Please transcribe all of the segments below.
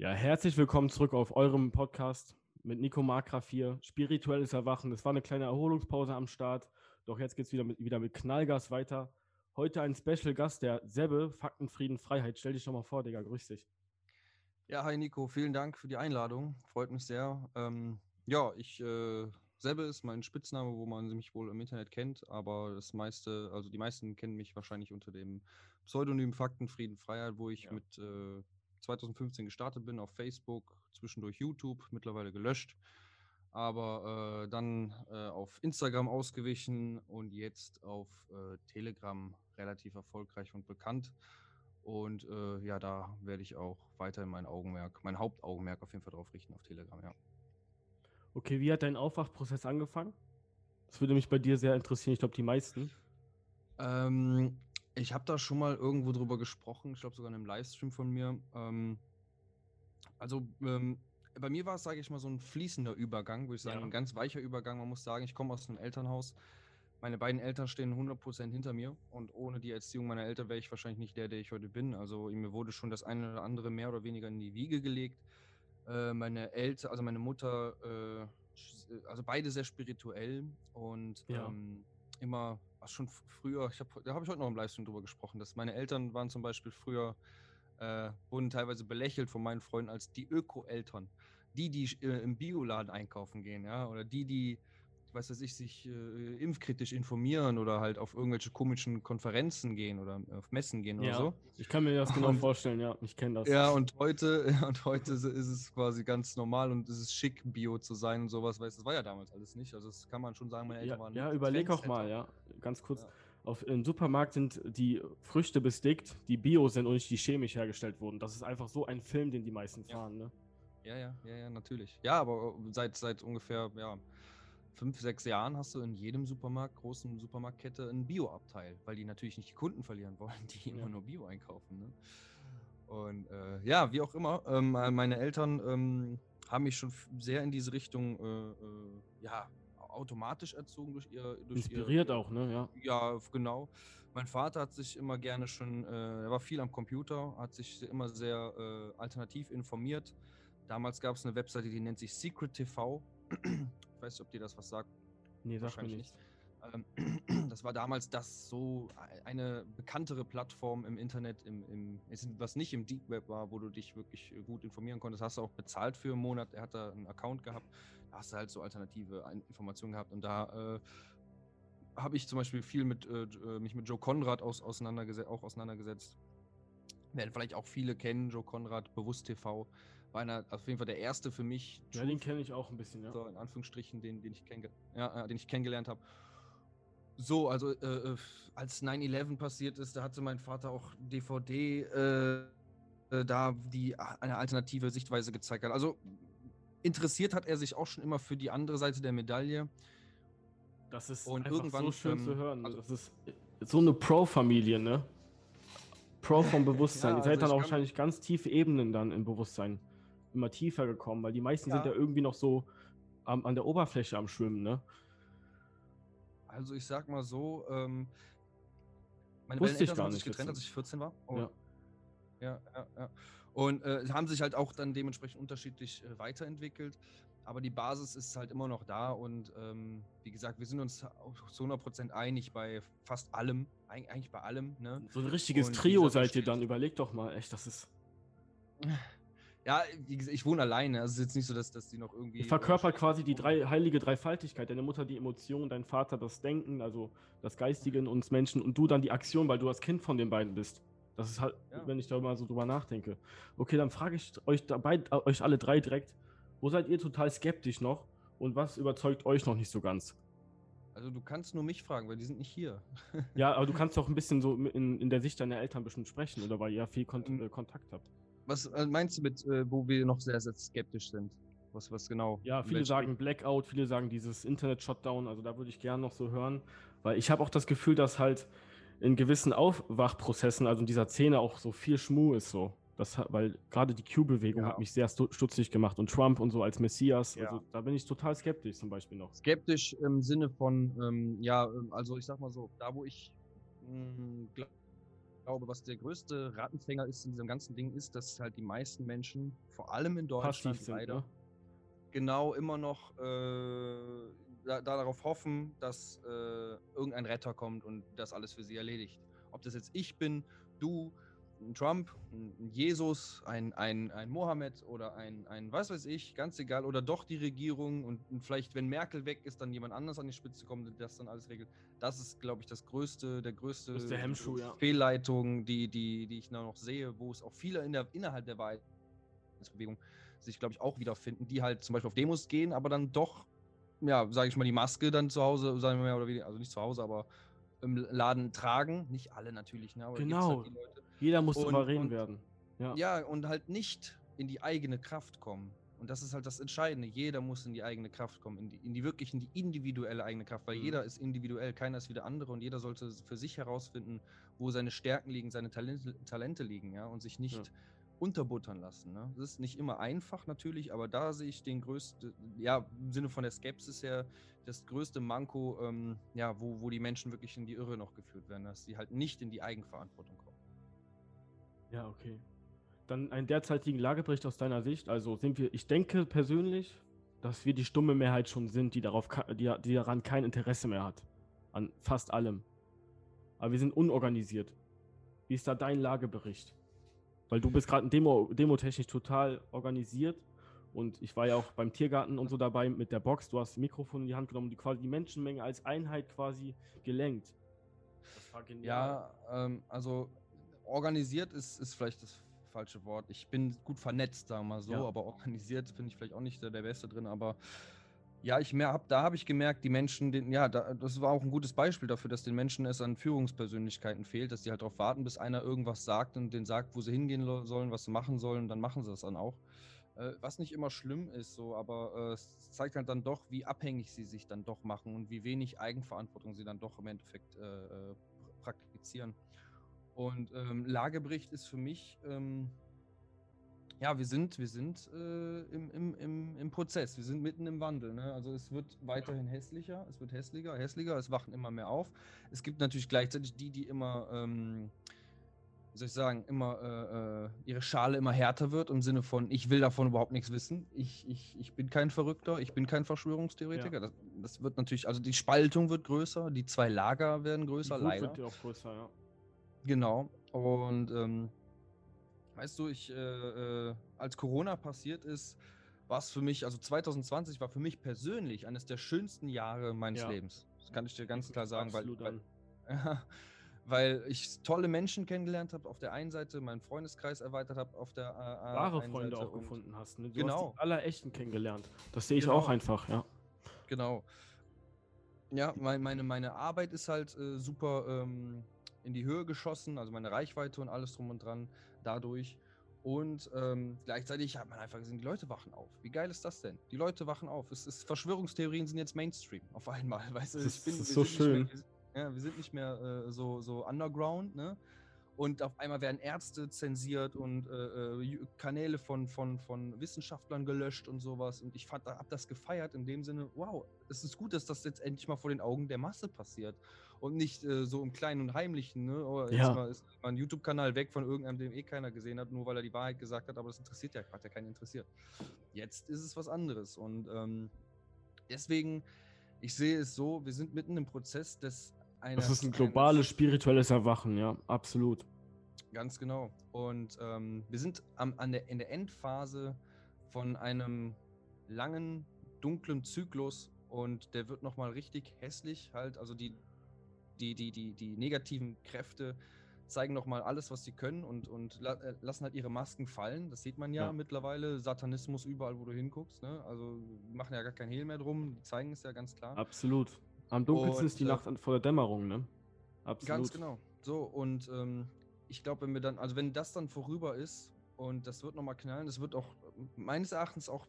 Ja, herzlich willkommen zurück auf eurem Podcast mit Nico Markgraf hier. Spirituelles Erwachen. Es war eine kleine Erholungspause am Start, doch jetzt geht es wieder mit, wieder mit Knallgas weiter. Heute ein Special Gast, der Sebbe, Fakten, Frieden, Freiheit. Stell dich doch mal vor, Digga, grüß dich. Ja, hi Nico, vielen Dank für die Einladung. Freut mich sehr. Ähm, ja, ich, äh, Sebbe ist mein Spitzname, wo man mich wohl im Internet kennt, aber das meiste, also die meisten kennen mich wahrscheinlich unter dem Pseudonym Fakten, Frieden, Freiheit, wo ich ja. mit äh, 2015 gestartet bin auf Facebook, zwischendurch YouTube, mittlerweile gelöscht, aber äh, dann äh, auf Instagram ausgewichen und jetzt auf äh, Telegram relativ erfolgreich und bekannt. Und äh, ja, da werde ich auch weiterhin mein Augenmerk, mein Hauptaugenmerk auf jeden Fall drauf richten, auf Telegram, ja. Okay, wie hat dein Aufwachprozess angefangen? Das würde mich bei dir sehr interessieren. Ich glaube, die meisten. Ähm, ich habe da schon mal irgendwo drüber gesprochen, ich glaube sogar in einem Livestream von mir. Ähm, also ähm, bei mir war es, sage ich mal, so ein fließender Übergang, würde ich sagen, ja. ein ganz weicher Übergang. Man muss sagen, ich komme aus einem Elternhaus. Meine beiden Eltern stehen 100% hinter mir und ohne die Erziehung meiner Eltern wäre ich wahrscheinlich nicht der, der ich heute bin. Also mir wurde schon das eine oder andere mehr oder weniger in die Wiege gelegt. Äh, meine Eltern, also meine Mutter, äh, also beide sehr spirituell und ja. ähm, immer schon früher, ich hab, da habe ich heute noch im Livestream drüber gesprochen, dass meine Eltern waren zum Beispiel früher, äh, wurden teilweise belächelt von meinen Freunden als die Öko-Eltern. Die, die äh, im Bioladen einkaufen gehen, ja, oder die, die was weiß ich, sich äh, impfkritisch informieren oder halt auf irgendwelche komischen Konferenzen gehen oder auf Messen gehen ja, oder so. Ich kann mir das genau und, vorstellen, ja, ich kenne das. Ja, und heute, und heute ist es quasi ganz normal und es ist schick, Bio zu sein und sowas, weil das war ja damals alles nicht. Also das kann man schon sagen, meine Eltern ja, waren. Ja, überleg auch mal, ja, ganz kurz. Ja. Auf, Im Supermarkt sind die Früchte bestickt, die bio sind und nicht die chemisch hergestellt wurden. Das ist einfach so ein Film, den die meisten fahren, ja. ne? Ja, ja, ja, ja, natürlich. Ja, aber seit, seit ungefähr, ja, fünf, sechs Jahren hast du in jedem Supermarkt, großen Supermarktkette, einen Bio-Abteil, weil die natürlich nicht die Kunden verlieren wollen, die ja. immer nur Bio einkaufen. Ne? Und äh, ja, wie auch immer, ähm, meine Eltern ähm, haben mich schon sehr in diese Richtung äh, äh, ja, automatisch erzogen durch ihr. Durch Inspiriert ihr, auch, ne? Ja. Ja, genau. Mein Vater hat sich immer gerne schon, äh, er war viel am Computer, hat sich immer sehr äh, alternativ informiert. Damals gab es eine Webseite, die nennt sich Secret TV. Ich weiß nicht, ob dir das was sagt. Nee, sag mir nicht. nicht. Ähm, das war damals das so eine bekanntere Plattform im Internet, im, im, was nicht im Deep Web war, wo du dich wirklich gut informieren konntest. Hast du auch bezahlt für einen Monat. Er hat da einen Account gehabt. Da hast du halt so alternative Informationen gehabt. Und da äh, habe ich zum Beispiel viel mit äh, äh mich mit Joe Conrad aus, auseinandergesetzt, auch auseinandergesetzt. Werden vielleicht auch viele kennen, Joe Conrad, Bewusst TV war einer, auf jeden Fall der erste für mich. Ja, den kenne ich auch ein bisschen, ja. So, in Anführungsstrichen, den, den, ich, kennenge ja, den ich kennengelernt habe. So, also äh, äh als 9-11 passiert ist, da hatte mein Vater auch DVD äh, äh, da, die eine alternative Sichtweise gezeigt hat. Also interessiert hat er sich auch schon immer für die andere Seite der Medaille. Das ist und irgendwann, so schön ähm, zu hören. Also, das ist so eine Pro-Familie, ne? Pro vom Bewusstsein. ja, Ihr seid also dann auch wahrscheinlich ganz tiefe Ebenen dann im Bewusstsein immer tiefer gekommen, weil die meisten ja. sind ja irgendwie noch so am, an der Oberfläche am Schwimmen, ne? Also ich sag mal so, ähm, meine Wusste Eltern haben sich getrennt, als ich 14 war. Und, ja. ja, ja, ja. Und äh, haben sich halt auch dann dementsprechend unterschiedlich äh, weiterentwickelt. Aber die Basis ist halt immer noch da und ähm, wie gesagt, wir sind uns zu 100% einig bei fast allem, eigentlich bei allem. Ne? So ein richtiges und Trio seid ihr dann, überleg doch mal, echt, das ist... Ja, wie gesagt, ich wohne alleine. Also es ist jetzt nicht so, dass, dass die noch irgendwie. Ich verkörpert quasi die drei, heilige Dreifaltigkeit. Deine Mutter die Emotion, dein Vater das Denken, also das Geistige in uns Menschen und du dann die Aktion, weil du das Kind von den beiden bist. Das ist halt, ja. wenn ich da mal so drüber nachdenke. Okay, dann frage ich euch dabei, euch alle drei direkt, wo seid ihr total skeptisch noch und was überzeugt euch noch nicht so ganz? Also du kannst nur mich fragen, weil die sind nicht hier. ja, aber du kannst doch ein bisschen so in, in der Sicht deiner Eltern bestimmt sprechen, oder weil ihr ja viel Kont äh, Kontakt habt. Was äh, meinst du mit, äh, wo wir noch sehr, sehr skeptisch sind? Was, was genau? Ja, viele sagen Blackout, viele sagen dieses Internet-Shutdown. Also da würde ich gerne noch so hören, weil ich habe auch das Gefühl, dass halt in gewissen Aufwachprozessen, also in dieser Szene auch so viel Schmu ist so. Das, weil gerade die Q-Bewegung ja. hat mich sehr stutzig gemacht und Trump und so als Messias. Ja. Also da bin ich total skeptisch zum Beispiel noch. Skeptisch im Sinne von, ähm, ja, ähm, also ich sag mal so, da wo ich mh, hm, glaube, was der größte Rattenfänger ist in diesem ganzen Ding, ist, dass halt die meisten Menschen, vor allem in Deutschland sind, leider, ne? genau immer noch äh, da, darauf hoffen, dass äh, irgendein Retter kommt und das alles für sie erledigt. Ob das jetzt ich bin, du, ein Trump, ein Jesus, ein, ein, ein Mohammed oder ein, ein was weiß ich, ganz egal, oder doch die Regierung und vielleicht, wenn Merkel weg ist, dann jemand anders an die Spitze kommt, der das dann alles regelt. Das ist, glaube ich, das größte, der größte Hemmschuh, ja. Fehlleitung, die, die, die ich noch sehe, wo es auch viele in der, innerhalb der Wahrheitsbewegung sich, glaube ich, auch wiederfinden, die halt zum Beispiel auf Demos gehen, aber dann doch, ja, sage ich mal, die Maske dann zu Hause, sagen wir mehr oder weniger, also nicht zu Hause, aber im Laden tragen. Nicht alle natürlich, ne? Aber genau. Halt Jeder muss souverän werden. Ja. ja, und halt nicht in die eigene Kraft kommen. Und das ist halt das Entscheidende. Jeder muss in die eigene Kraft kommen, in die, in die wirklich, in die individuelle eigene Kraft, weil mhm. jeder ist individuell, keiner ist wie der andere und jeder sollte für sich herausfinden, wo seine Stärken liegen, seine Talente, Talente liegen, ja, und sich nicht ja. unterbuttern lassen. Ne? Das ist nicht immer einfach natürlich, aber da sehe ich den größten, ja, im Sinne von der Skepsis her, das größte Manko, ähm, ja, wo, wo die Menschen wirklich in die Irre noch geführt werden, dass sie halt nicht in die Eigenverantwortung kommen. Ja, okay. Dann einen derzeitigen Lagebericht aus deiner Sicht. Also sind wir, ich denke persönlich, dass wir die stumme Mehrheit schon sind, die, darauf, die, die daran kein Interesse mehr hat. An fast allem. Aber wir sind unorganisiert. Wie ist da dein Lagebericht? Weil du bist gerade Demo, demotechnisch total organisiert und ich war ja auch beim Tiergarten und so dabei mit der Box. Du hast Mikrofon in die Hand genommen, die quasi die Menschenmenge als Einheit quasi gelenkt. Das war genial. Ja, ähm, also organisiert ist, ist vielleicht das falsche Wort. Ich bin gut vernetzt, sagen wir mal so, ja. aber organisiert bin ich vielleicht auch nicht der, der Beste drin. Aber ja, ich mehr hab, da habe ich gemerkt, die Menschen, den, ja, da, das war auch ein gutes Beispiel dafür, dass den Menschen es an Führungspersönlichkeiten fehlt, dass die halt darauf warten, bis einer irgendwas sagt und den sagt, wo sie hingehen sollen, was sie machen sollen, dann machen sie das dann auch. Äh, was nicht immer schlimm ist, so, aber äh, es zeigt halt dann doch, wie abhängig sie sich dann doch machen und wie wenig Eigenverantwortung sie dann doch im Endeffekt äh, äh praktizieren. Und ähm, Lagebericht ist für mich, ähm, ja, wir sind, wir sind äh, im, im, im, im Prozess, wir sind mitten im Wandel. Ne? Also es wird weiterhin hässlicher, es wird hässlicher, hässlicher, es wachen immer mehr auf. Es gibt natürlich gleichzeitig die, die immer ähm, wie soll ich sagen, immer äh, äh, ihre Schale immer härter wird im Sinne von, ich will davon überhaupt nichts wissen. Ich, ich, ich bin kein Verrückter, ich bin kein Verschwörungstheoretiker. Ja. Das, das, wird natürlich, also die Spaltung wird größer, die zwei Lager werden größer, die leider. wird auch größer, ja. Genau. Und ähm, weißt du, ich, äh, äh als Corona passiert ist, war es für mich, also 2020 war für mich persönlich eines der schönsten Jahre meines ja. Lebens. Das kann ich dir ganz klar sagen, weil, weil weil ich tolle Menschen kennengelernt habe auf der einen Seite, meinen Freundeskreis erweitert habe auf der äh, Wahre Freunde Seite auch gefunden hast. Ne? Du genau. hast die aller echten kennengelernt. Das sehe ich genau. auch einfach, ja. Genau. Ja, mein, meine, meine Arbeit ist halt äh, super ähm, in die Höhe geschossen, also meine Reichweite und alles drum und dran dadurch. Und ähm, gleichzeitig hat man einfach gesehen, die Leute wachen auf. Wie geil ist das denn? Die Leute wachen auf. Es ist, Verschwörungstheorien sind jetzt Mainstream auf einmal. Weißt du, ich bin, das ist so schön. Mehr, ja, wir sind nicht mehr äh, so, so underground, ne? Und auf einmal werden Ärzte zensiert und äh, äh Kanäle von, von, von Wissenschaftlern gelöscht und sowas. Und ich fand, hab das gefeiert in dem Sinne, wow, es ist gut, dass das jetzt endlich mal vor den Augen der Masse passiert. Und nicht äh, so im Kleinen und Heimlichen, ne? Oh, jetzt ja. mal ist mein YouTube-Kanal weg von irgendeinem, den eh keiner gesehen hat, nur weil er die Wahrheit gesagt hat, aber das interessiert ja, hat ja keinen interessiert. Jetzt ist es was anderes. Und ähm, deswegen, ich sehe es so, wir sind mitten im Prozess des das ist ein globales spirituelles Erwachen, ja, absolut. Ganz genau. Und ähm, wir sind am, an der, in der Endphase von einem langen, dunklen Zyklus und der wird nochmal richtig hässlich halt. Also die, die, die, die, die negativen Kräfte zeigen nochmal alles, was sie können und, und la äh, lassen halt ihre Masken fallen. Das sieht man ja, ja, mittlerweile. Satanismus überall, wo du hinguckst. Ne? Also machen ja gar kein Hehl mehr drum, die zeigen es ja ganz klar. Absolut. Am dunkelsten und, ist die äh, Nacht vor der Dämmerung, ne? Absolut. Ganz genau. So, und ähm, ich glaube, wenn wir dann, also wenn das dann vorüber ist und das wird nochmal knallen, das wird auch meines Erachtens auch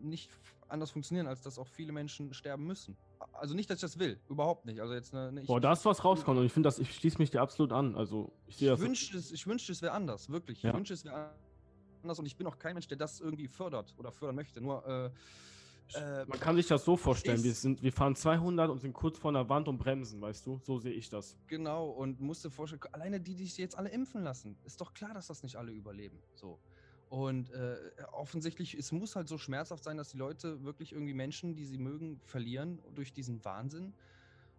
nicht anders funktionieren, als dass auch viele Menschen sterben müssen. Also nicht, dass ich das will, überhaupt nicht. Also jetzt ne, ich, Boah, da ist was rauskommt und ich finde das, ich schließe mich dir absolut an. Also ich das. Wünschte es, ich wünschte, es wäre anders, wirklich. Ja. Ich wünschte, es wäre anders und ich bin auch kein Mensch, der das irgendwie fördert oder fördern möchte. Nur äh, Äh, Man kann sich das so vorstellen, wir, sind, wir fahren 200 und sind kurz vor einer Wand und bremsen, weißt du? So sehe ich das. Genau, und musste vorstellen, alleine die, die sich jetzt alle impfen lassen, ist doch klar, dass das nicht alle überleben. So. Und äh, offensichtlich, es muss halt so schmerzhaft sein, dass die Leute wirklich irgendwie Menschen, die sie mögen, verlieren durch diesen Wahnsinn.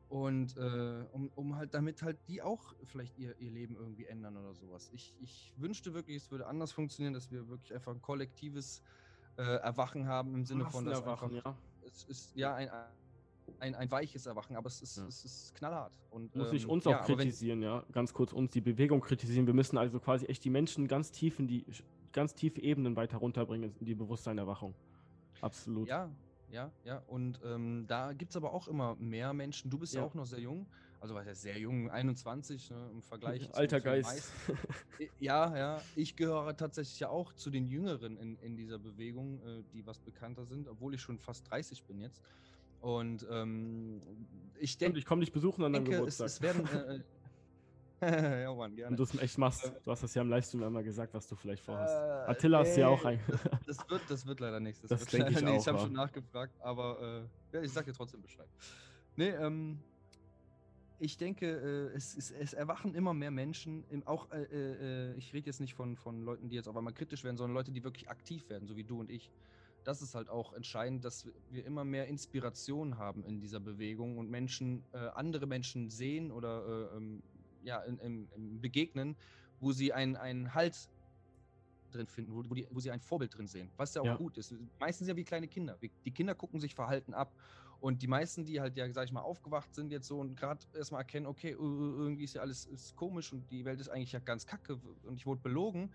Und äh, um, um halt damit halt die auch vielleicht ihr, ihr Leben irgendwie ändern oder sowas. Ich, ich wünschte wirklich, es würde anders funktionieren, dass wir wirklich einfach ein kollektives äh, Erwachen haben im Sinne von, Erwachen, einfach, ja. es ist ja ein, ein, ein weiches Erwachen, aber es ist, ja. es ist knallhart. Und, Muss ähm, ich uns auch ja, kritisieren, ja, ganz kurz uns die Bewegung kritisieren. Wir müssen also quasi echt die Menschen ganz tief in die, ganz tiefe Ebenen weiter runterbringen in die Bewusstseinerwachung. Absolut. Ja, ja, ja. Und ähm, da gibt es aber auch immer mehr Menschen. Du bist ja, ja auch noch sehr jung. Also was heißt sehr jung, 21 ne, im Vergleich. Alter Geist. ja, ja. Ich gehöre tatsächlich ja auch zu den Jüngeren in, in dieser Bewegung, äh, die was bekannter sind, obwohl ich schon fast 30 bin jetzt. Und ähm, ich denke. Ich komme dich besuchen an deinem Geburtstag. Es, es werden, äh, ja, Mann, gerne. Und du es echt machst. Du hast das ja im Livestream einmal gesagt, was du vielleicht vorhast. Äh, Attila ist ja auch ein. das, wird, das wird leider nichts. Das, das denke ich auch. Ich habe schon nachgefragt, aber äh, ja, ich sag dir trotzdem Bescheid. Nee, ähm, ich denke, äh, es, es, es, erwachen immer mehr Menschen, im, auch, äh, äh, ich rede jetzt nicht von, von Leuten, die jetzt auf einmal kritisch werden, sondern Leute, die wirklich aktiv werden, so wie du und ich. Das ist halt auch entscheidend, dass wir immer mehr Inspiration haben in dieser Bewegung und Menschen, äh, andere Menschen sehen oder äh, ähm, ja, in, im, im Begegnen, wo sie einen, einen Halt drin finden, wo, wo, die, wo sie ein Vorbild drin sehen, was ja auch ja. gut ist. Meistens ja wie kleine Kinder. Die Kinder gucken sich Verhalten ab. Und die meisten, die halt ja, sag ich mal, aufgewacht sind jetzt so und gerade erstmal erkennen, okay, irgendwie ist ja alles ist komisch und die Welt ist eigentlich ja ganz kacke und ich wurde belogen,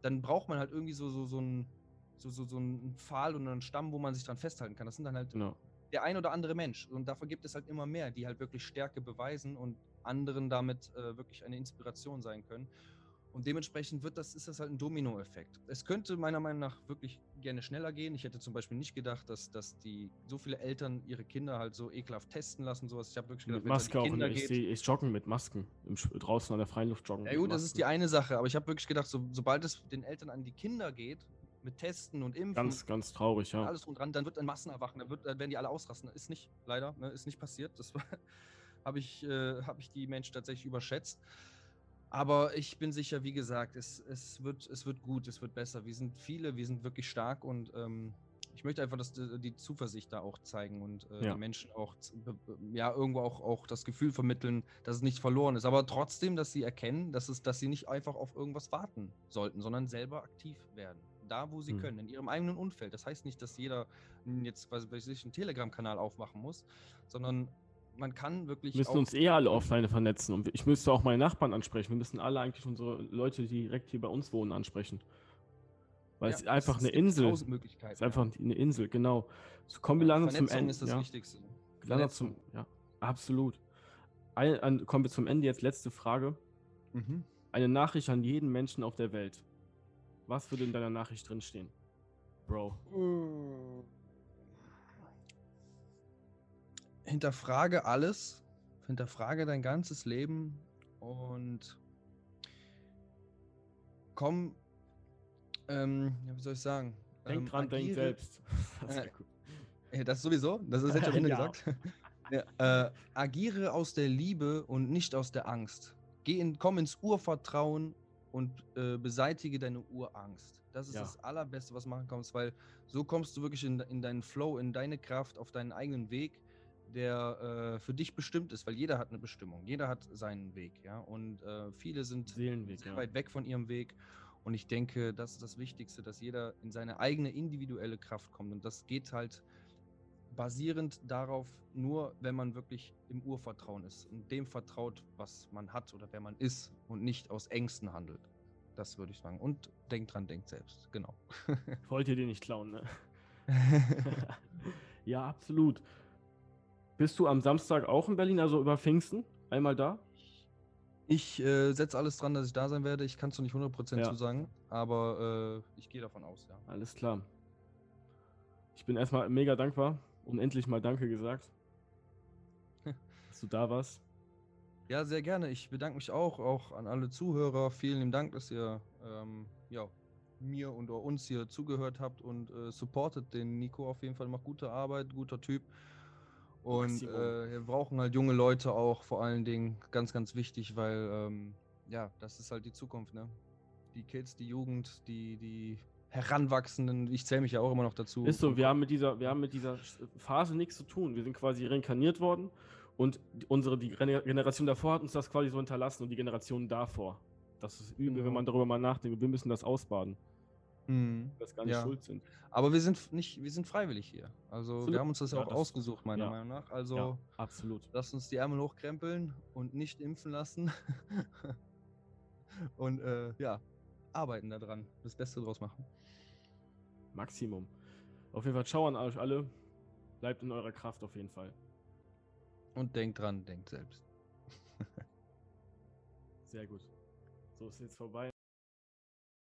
dann braucht man halt irgendwie so, so, so ein so, so, so einen Pfahl und einen Stamm, wo man sich dran festhalten kann. Das sind dann halt genau. der ein oder andere Mensch. Und davon gibt es halt immer mehr, die halt wirklich Stärke beweisen und anderen damit äh, wirklich eine Inspiration sein können. Und dementsprechend wird das, ist das halt ein Dominoeffekt. Es könnte meiner Meinung nach wirklich gerne schneller gehen. Ich hätte zum Beispiel nicht gedacht, dass, dass die so viele Eltern ihre Kinder halt so ekelhaft testen lassen. Sowas. Ich habe wirklich gedacht, mit Maske auch. Kinder ich, geht, ich joggen mit Masken im, draußen an der freien Luft joggen. Ja gut, das ist die eine Sache. Aber ich habe wirklich gedacht, so, sobald es den Eltern an die Kinder geht, mit Testen und Impfen. Ganz, ganz traurig, ja. Alles drum dran, dann wird ein Massenerwachen, dann, wird, dann werden die alle ausrasten. Ist nicht, leider, ne, ist nicht passiert. Das habe ich, äh, hab ich die Menschen tatsächlich überschätzt. Aber ich bin sicher, wie gesagt, es, es, wird, es wird gut, es wird besser. Wir sind viele, wir sind wirklich stark und ähm, ich möchte einfach dass die, die Zuversicht da auch zeigen und äh, ja. den Menschen auch ja irgendwo auch, auch das Gefühl vermitteln, dass es nicht verloren ist. Aber trotzdem, dass sie erkennen, dass es, dass sie nicht einfach auf irgendwas warten sollten, sondern selber aktiv werden. Da, wo sie hm. können, in ihrem eigenen Umfeld. Das heißt nicht, dass jeder jetzt, was weiß ich, einen Telegram-Kanal aufmachen muss, sondern man kann wirklich. Wir müssen uns eh alle offline vernetzen und ich müsste auch meine Nachbarn ansprechen. Wir müssen alle eigentlich unsere Leute, die direkt hier bei uns wohnen, ansprechen. Weil ja, es ist einfach eine Insel. Es ist einfach eine Insel, genau. So kommen wir langsam zum Ende. ist das ja. Wichtigste. Zum, ja, absolut. Ein, an, kommen wir zum Ende jetzt. Letzte Frage. Mhm. Eine Nachricht an jeden Menschen auf der Welt. Was würde in deiner Nachricht drinstehen? Bro. Uh hinterfrage alles, hinterfrage dein ganzes Leben und komm, ähm, wie soll ich sagen? Denk ähm, dran, agiere, denk selbst. Das, äh, das sowieso, das ist jetzt am Ende ja. gesagt. ja, äh, agiere aus der Liebe und nicht aus der Angst. Geh in, komm ins Urvertrauen und äh, beseitige deine Urangst. Das ist ja. das Allerbeste, was du machen kannst, weil so kommst du wirklich in, in deinen Flow, in deine Kraft, auf deinen eigenen Weg der äh, für dich bestimmt ist, weil jeder hat eine Bestimmung, jeder hat seinen Weg, ja. Und äh, viele sind Seelenweg, sehr ja. weit weg von ihrem Weg. Und ich denke, das ist das Wichtigste, dass jeder in seine eigene individuelle Kraft kommt. Und das geht halt basierend darauf, nur wenn man wirklich im Urvertrauen ist und dem vertraut, was man hat oder wer man ist und nicht aus Ängsten handelt. Das würde ich sagen. Und denkt dran, denkt selbst. Genau. Wollt ihr den nicht klauen, ne? ja, absolut. Bist du am Samstag auch in Berlin, also über Pfingsten? Einmal da? Ich äh, setze alles dran, dass ich da sein werde. Ich kann es noch nicht 100% ja. zu sagen, aber äh, ich gehe davon aus, ja. Alles klar. Ich bin erstmal mega dankbar und endlich mal Danke gesagt, dass du da warst. Ja, sehr gerne. Ich bedanke mich auch, auch an alle Zuhörer. Vielen Dank, dass ihr ähm, ja, mir und uns hier zugehört habt und äh, supportet den Nico auf jeden Fall. Macht gute Arbeit, guter Typ. Und äh, wir brauchen halt junge Leute auch, vor allen Dingen ganz, ganz wichtig, weil ähm, ja, das ist halt die Zukunft, ne? Die Kids, die Jugend, die, die Heranwachsenden, ich zähle mich ja auch immer noch dazu. Ist so, wir haben mit dieser, wir haben mit dieser Phase nichts zu tun. Wir sind quasi reinkarniert worden und unsere die Generation davor hat uns das quasi so hinterlassen und die Generation davor. Das ist übel, genau. wenn man darüber mal nachdenkt. Wir müssen das ausbaden. Mhm. Das gar nicht ja. schuld sind. Aber wir sind nicht, wir sind freiwillig hier. Also absolut. wir haben uns das ja auch das ausgesucht, meiner ja. Meinung nach. Also ja, absolut. Lasst uns die Ärmel hochkrempeln und nicht impfen lassen. und äh, ja, arbeiten daran, das Beste draus machen. Maximum. Auf jeden Fall ciao an euch alle. Bleibt in eurer Kraft auf jeden Fall. Und denkt dran, denkt selbst. Sehr gut. So ist jetzt vorbei.